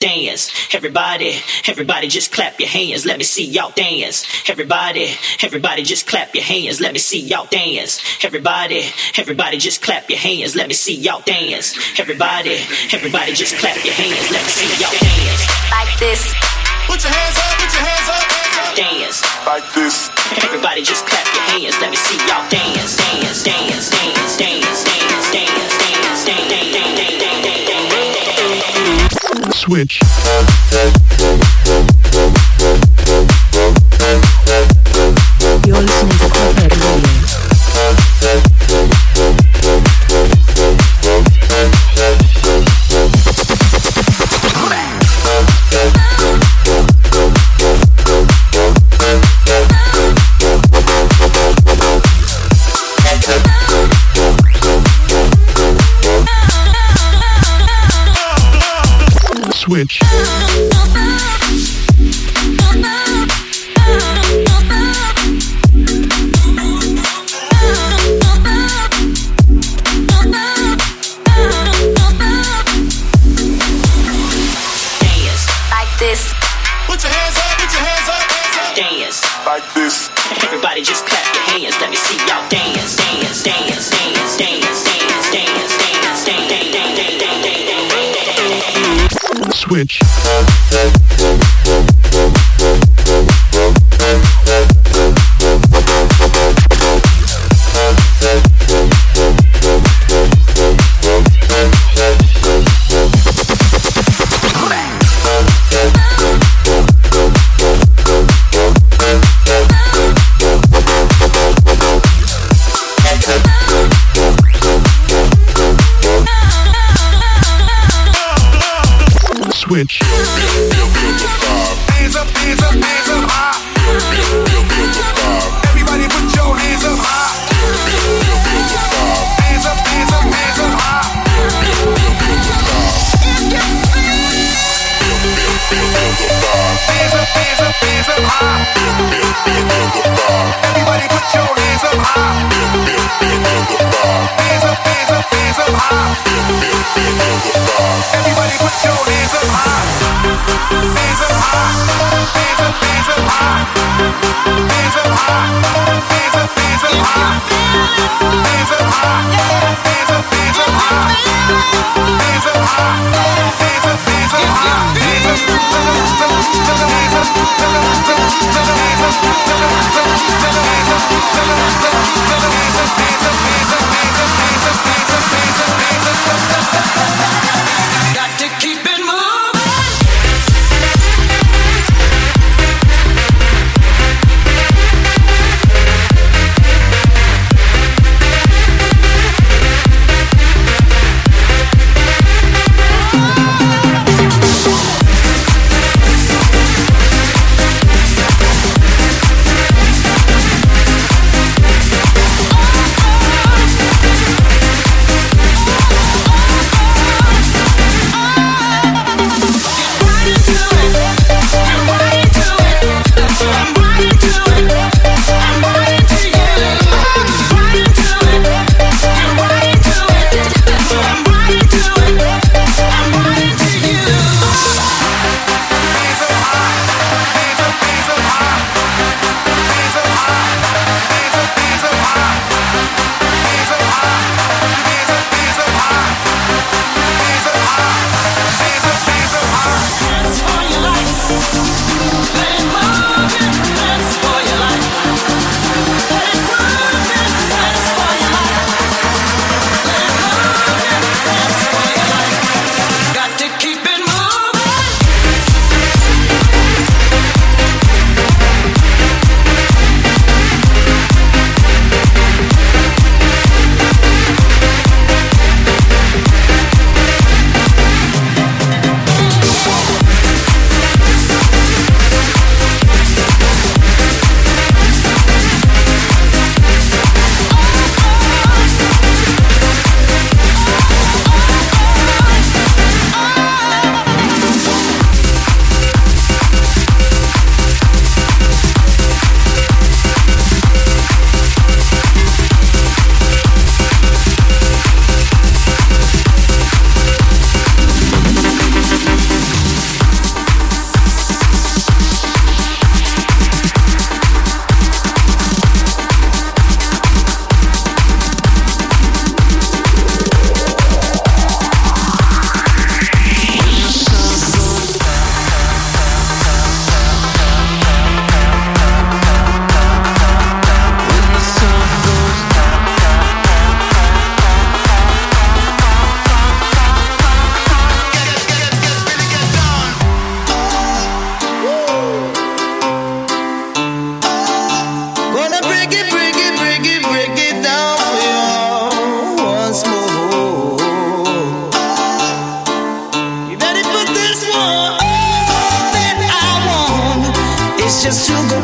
dance. Everybody, everybody just clap your hands. Let me see y'all dance. Everybody, everybody just clap your hands. Let me see y'all dance. Everybody, everybody just clap your hands. Let me see y'all dance. Everybody, everybody just clap your hands. Let me see y'all dance. Like this. Put your hands up, put your hands up. Dance. Like this. Everybody just clap your hands. Let me see y'all dance. Dance, dance, dance, dance, dance, dance, dance, dance, dance, dance, dance, dance, dance. Switch. You're listening to Klubbhead Radio. Switch. Switch. Just to go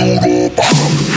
Batiendo Europa.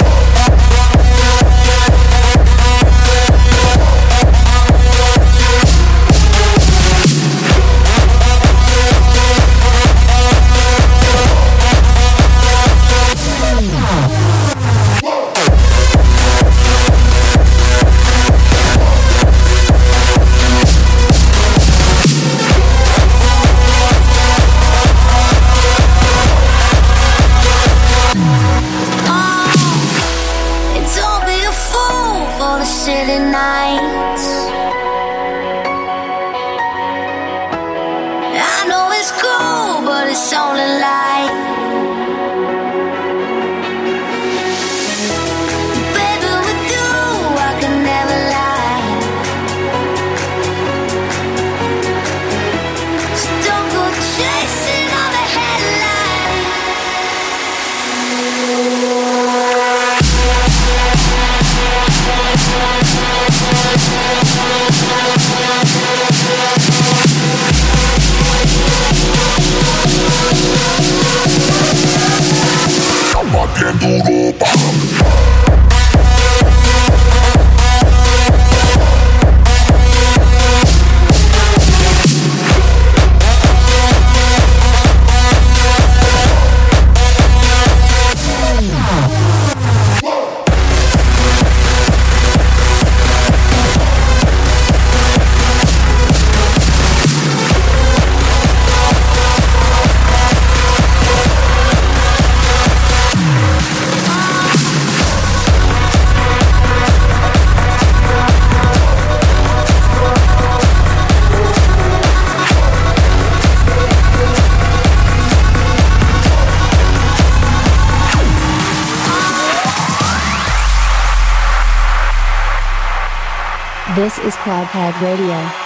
Klubbhead Radio.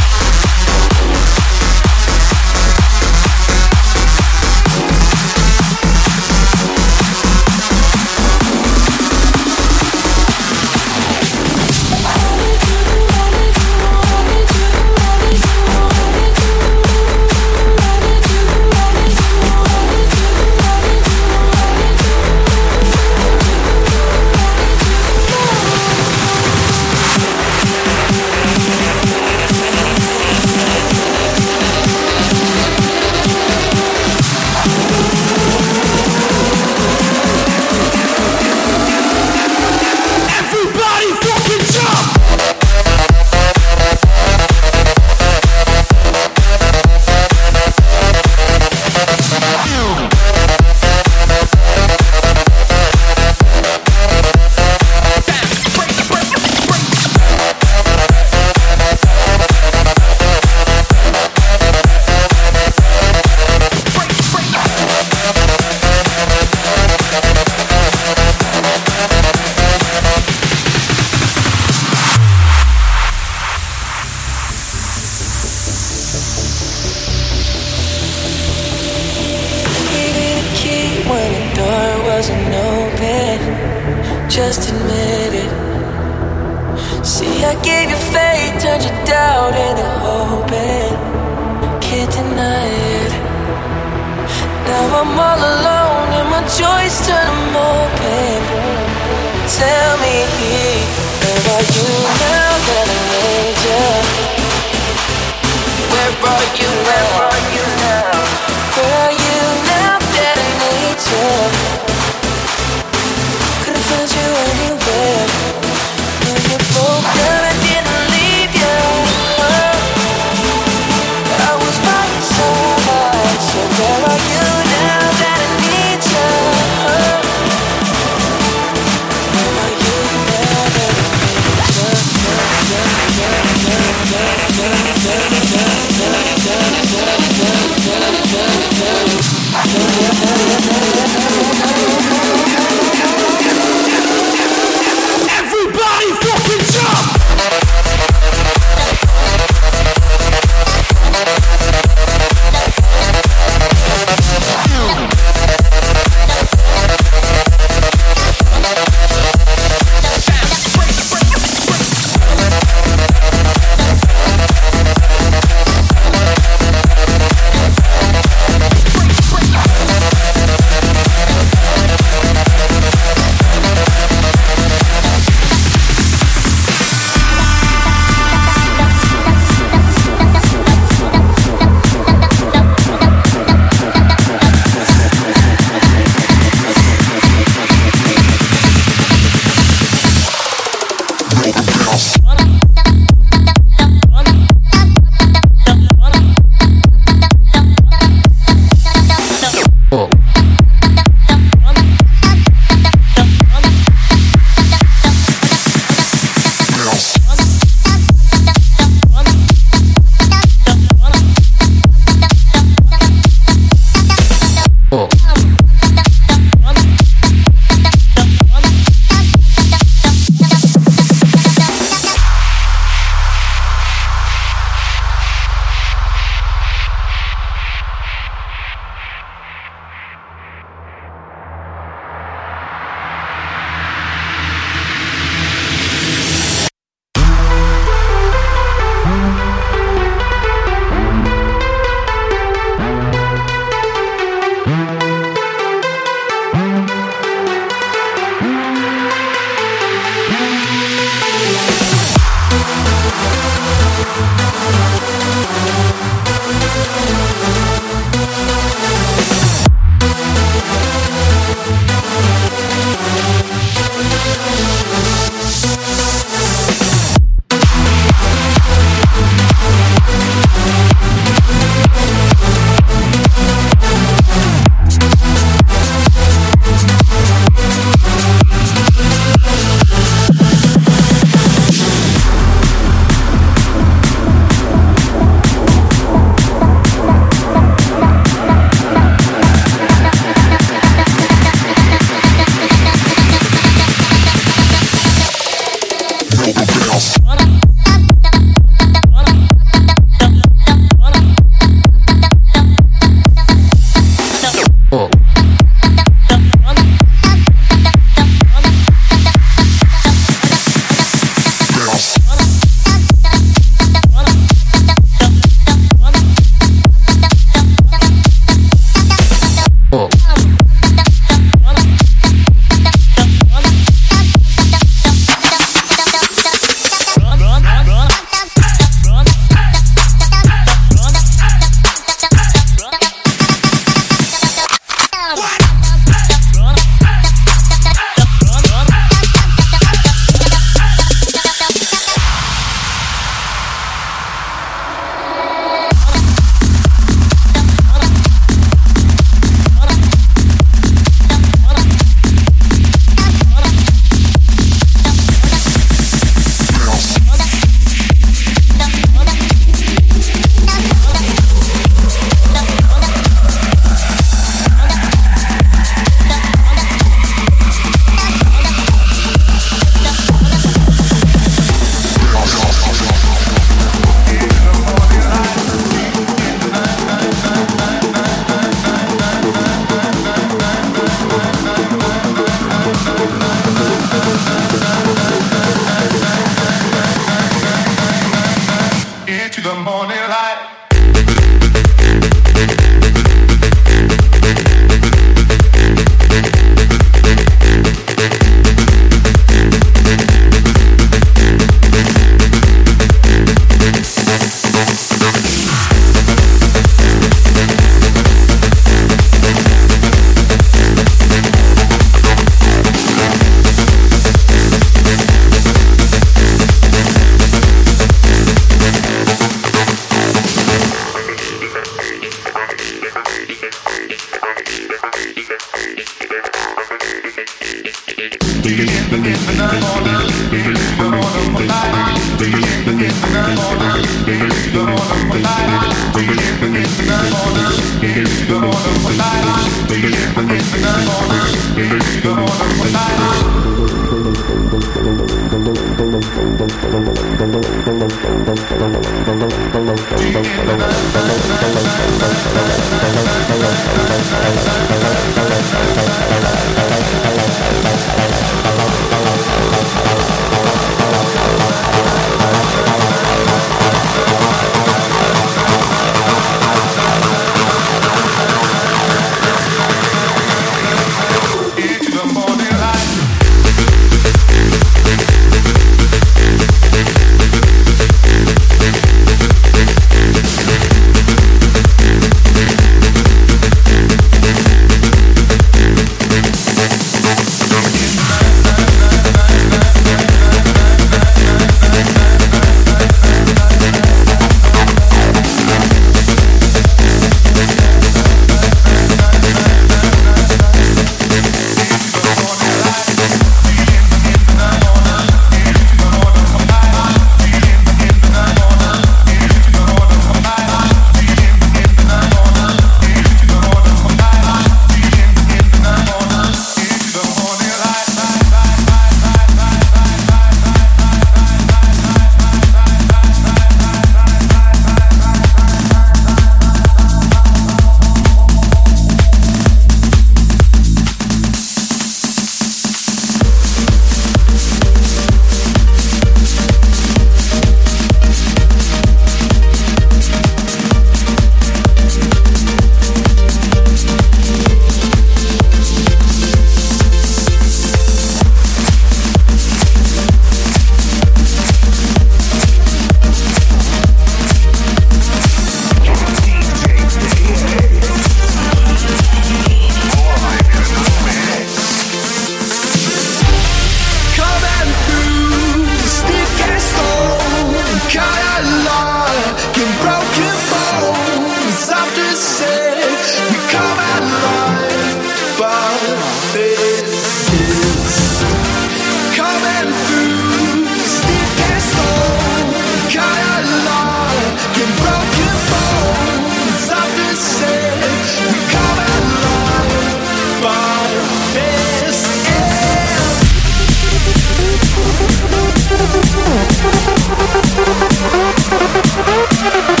Bar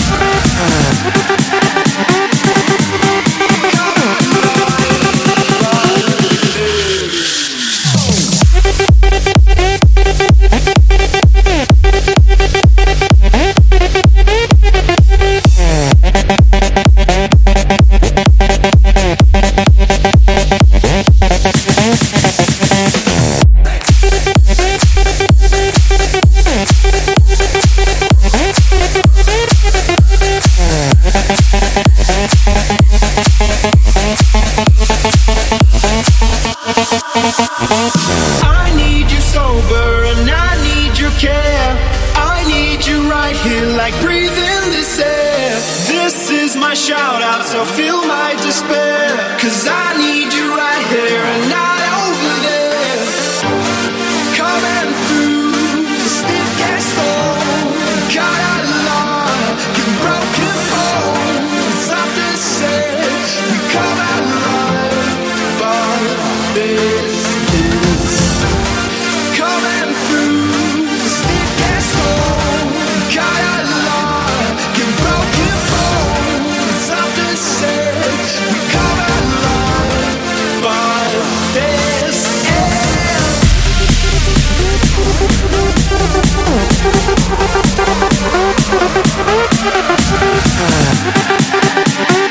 Thank you.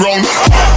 wrong.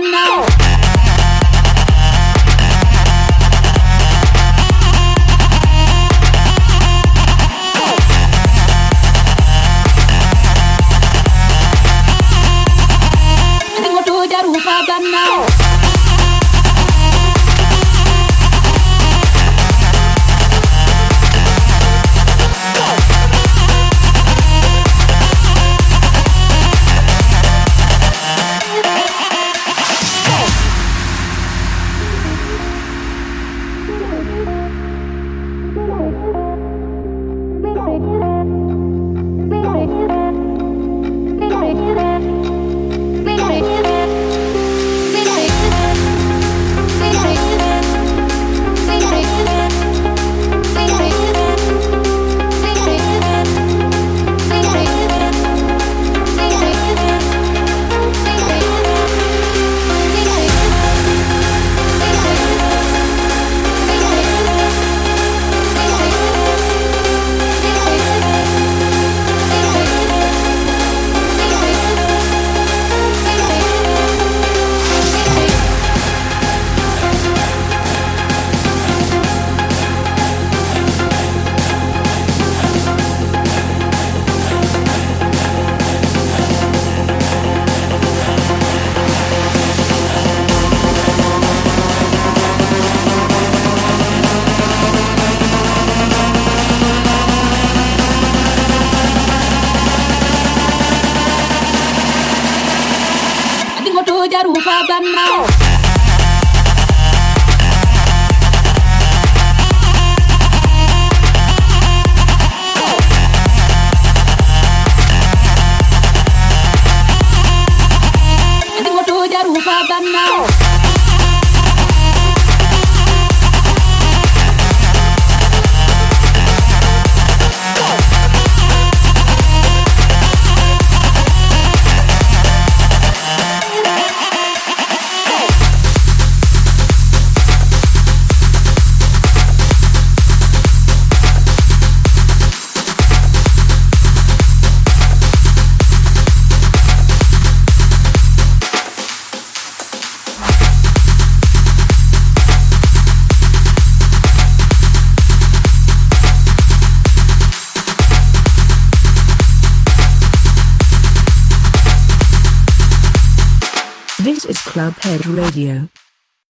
them now. Klubbhead Radio.